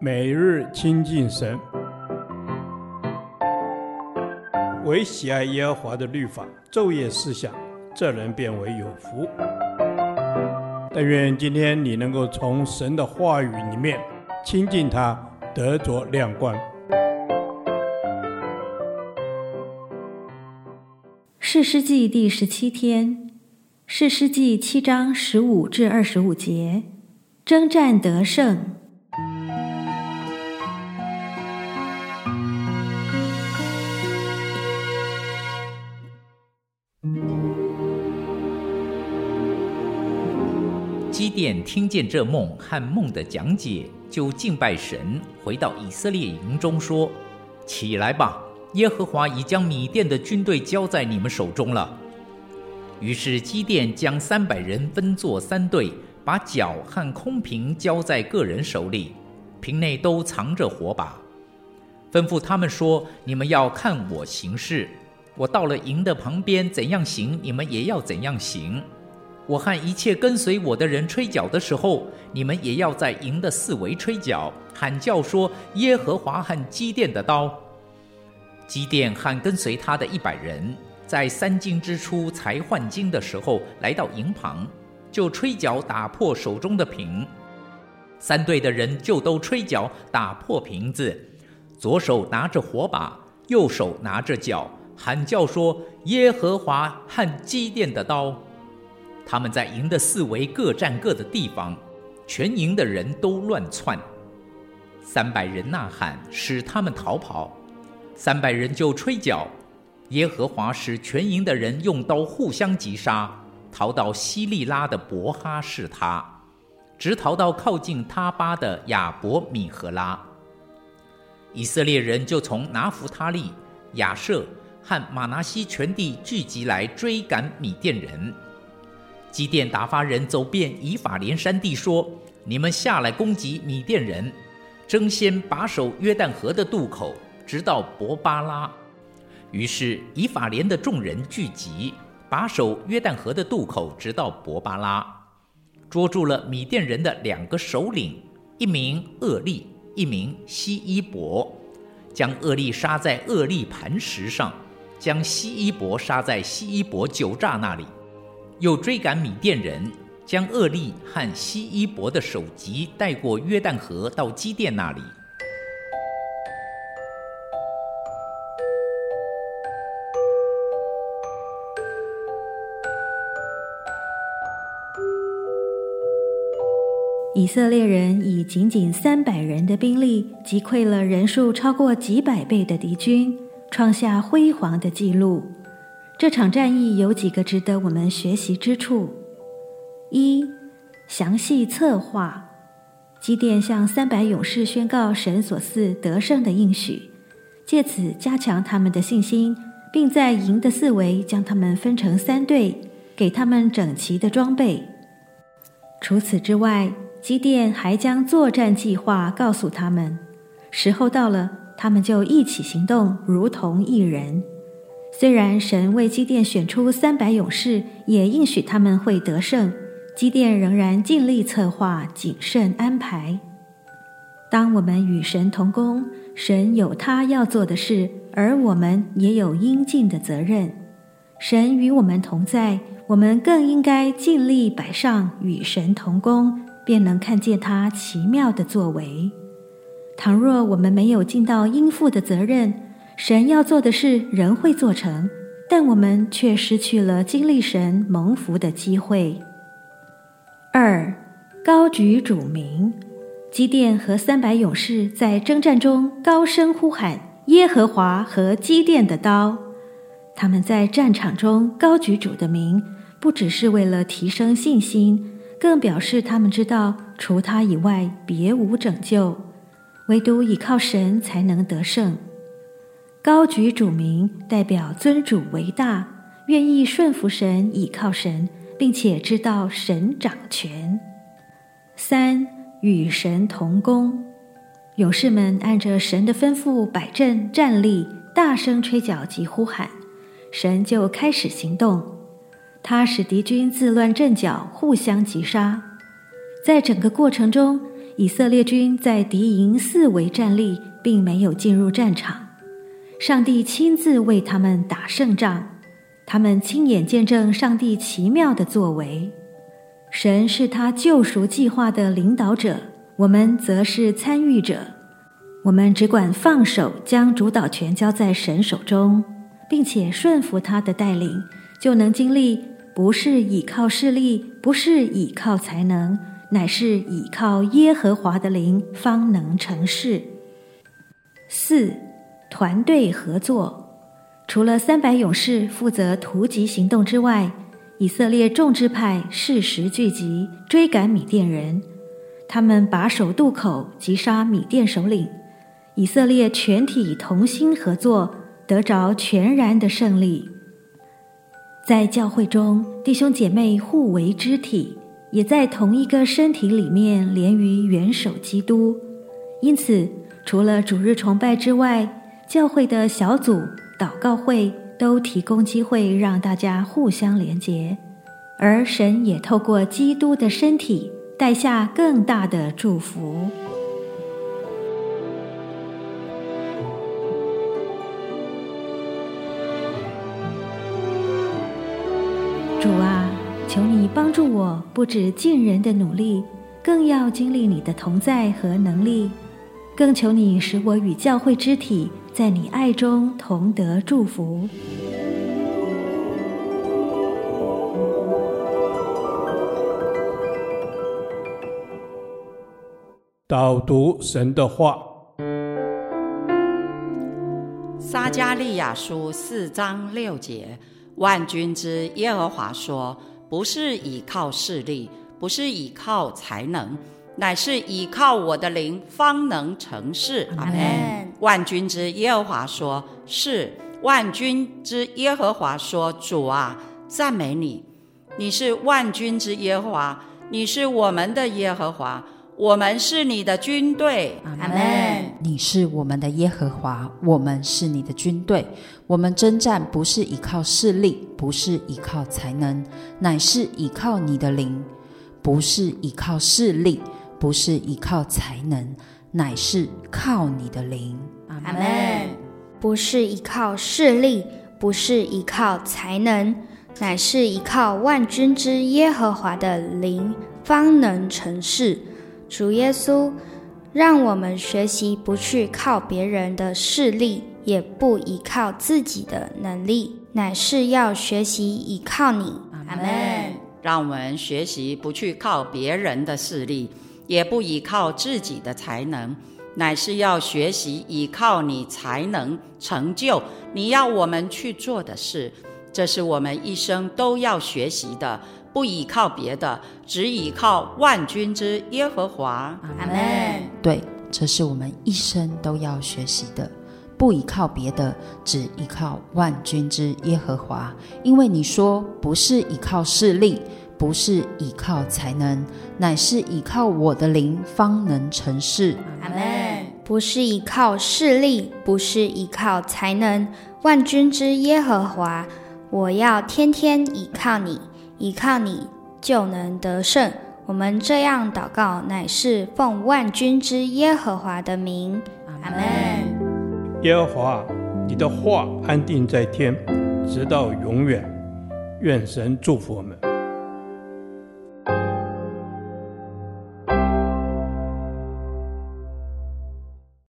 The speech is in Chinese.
每日亲近神，唯喜爱耶和华的律法，昼夜思想，这人便为有福。但愿今天你能够从神的话语里面亲近他，得着亮光。士师记第十七天，士师记七章十五至二十五节，征战得胜。甸听见这梦和梦的讲解，就敬拜神，回到以色列营中说：“起来吧，耶和华已将米甸的军队交在你们手中了。”于是基甸将三百人分作三队，把脚和空瓶交在个人手里，瓶内都藏着火把，吩咐他们说：“你们要看我行事，我到了营的旁边怎样行，你们也要怎样行。”我和一切跟随我的人吹角的时候，你们也要在营的四围吹角，喊叫说：“耶和华和基甸的刀。”基甸和跟随他的一百人，在三更之初才换经的时候，来到营旁，就吹角打破手中的瓶。三队的人就都吹角打破瓶子，左手拿着火把，右手拿着角，喊叫说：“耶和华和基甸的刀。”他们在营的四围各占各的地方，全营的人都乱窜。三百人呐喊，使他们逃跑；三百人就吹角。耶和华使全营的人用刀互相击杀，逃到西利拉的伯哈示他，直逃到靠近他巴的亚伯米何拉。以色列人就从拿弗他利、亚设和玛拿西全地聚集来追赶米甸人。基甸打发人走遍以法莲山地，说：“你们下来攻击米甸人，争先把守约旦河的渡口，直到伯巴拉。”于是以法莲的众人聚集，把守约旦河的渡口，直到伯巴拉，捉住了米甸人的两个首领，一名厄利，一名西伊伯，将厄利杀在厄利磐石上，将西伊伯杀在西伊伯酒榨那里。又追赶米甸人，将厄利和希伊伯的首级带过约旦河到基甸那里。以色列人以仅仅三百人的兵力，击溃了人数超过几百倍的敌军，创下辉煌的纪录。这场战役有几个值得我们学习之处：一、详细策划，基甸向三百勇士宣告神所赐得胜的应许，借此加强他们的信心，并在营的四围将他们分成三队，给他们整齐的装备。除此之外，基甸还将作战计划告诉他们，时候到了，他们就一起行动，如同一人。虽然神为基甸选出三百勇士，也应许他们会得胜，基甸仍然尽力策划、谨慎安排。当我们与神同工，神有他要做的事，而我们也有应尽的责任。神与我们同在，我们更应该尽力摆上与神同工，便能看见他奇妙的作为。倘若我们没有尽到应负的责任，神要做的事人会做成，但我们却失去了经历神蒙福的机会。二，高举主名，基甸和三百勇士在征战中高声呼喊耶和华和基甸的刀。他们在战场中高举主的名，不只是为了提升信心，更表示他们知道除他以外别无拯救，唯独倚靠神才能得胜。高举主名，代表尊主为大，愿意顺服神，倚靠神，并且知道神掌权。三，与神同工，勇士们按着神的吩咐摆阵站立，大声吹角及呼喊，神就开始行动。他使敌军自乱阵脚，互相击杀。在整个过程中，以色列军在敌营四围站立，并没有进入战场。上帝亲自为他们打胜仗，他们亲眼见证上帝奇妙的作为。神是他救赎计划的领导者，我们则是参与者。我们只管放手，将主导权交在神手中，并且顺服他的带领，就能经历不是倚靠势力，不是倚靠才能。乃是倚靠耶和华的灵，方能成事。四、团队合作，除了三百勇士负责突击行动之外，以色列众支派适时聚集，追赶米甸人。他们把守渡口，击杀米甸首领。以色列全体同心合作，得着全然的胜利。在教会中，弟兄姐妹互为肢体。也在同一个身体里面连于元首基督，因此除了主日崇拜之外，教会的小组、祷告会都提供机会让大家互相连结，而神也透过基督的身体带下更大的祝福。主啊。求你帮助我，不止尽人的努力，更要经历你的同在和能力。更求你使我与教会肢体在你爱中同得祝福。导读神的话，撒迦利亚书四章六节，万军之耶和华说。不是倚靠势力，不是倚靠才能，乃是倚靠我的灵，方能成事。阿门。万军之耶和华说：“是。”万军之耶和华说：“主啊，赞美你！你是万军之耶和华，你是我们的耶和华。”我们是你的军队，阿门。你是我们的耶和华，我们是你的军队。我们征战不是依靠势力，不是依靠才能，乃是依靠你的灵；不是依靠势力，不是依靠才能，乃是靠你的灵。阿门。不是依靠势力，不是依靠才能，乃是依靠万军之耶和华的灵，方能成事。主耶稣，让我们学习不去靠别人的势力，也不依靠自己的能力，乃是要学习依靠你。阿门。让我们学习不去靠别人的势力，也不依靠自己的才能，乃是要学习依靠你，才能成就你要我们去做的事。这是我们一生都要学习的。不依靠别的，只依靠万军之耶和华。阿门。对，这是我们一生都要学习的。不依靠别的，只依靠万军之耶和华。因为你说，不是依靠势力，不是依靠才能，乃是依靠我的灵，方能成事。阿门。不是依靠势力，不是依靠才能，万军之耶和华，我要天天倚靠你。倚靠你就能得胜。我们这样祷告，乃是奉万军之耶和华的名。阿门。耶和华，你的话安定在天，直到永远。愿神祝福我们。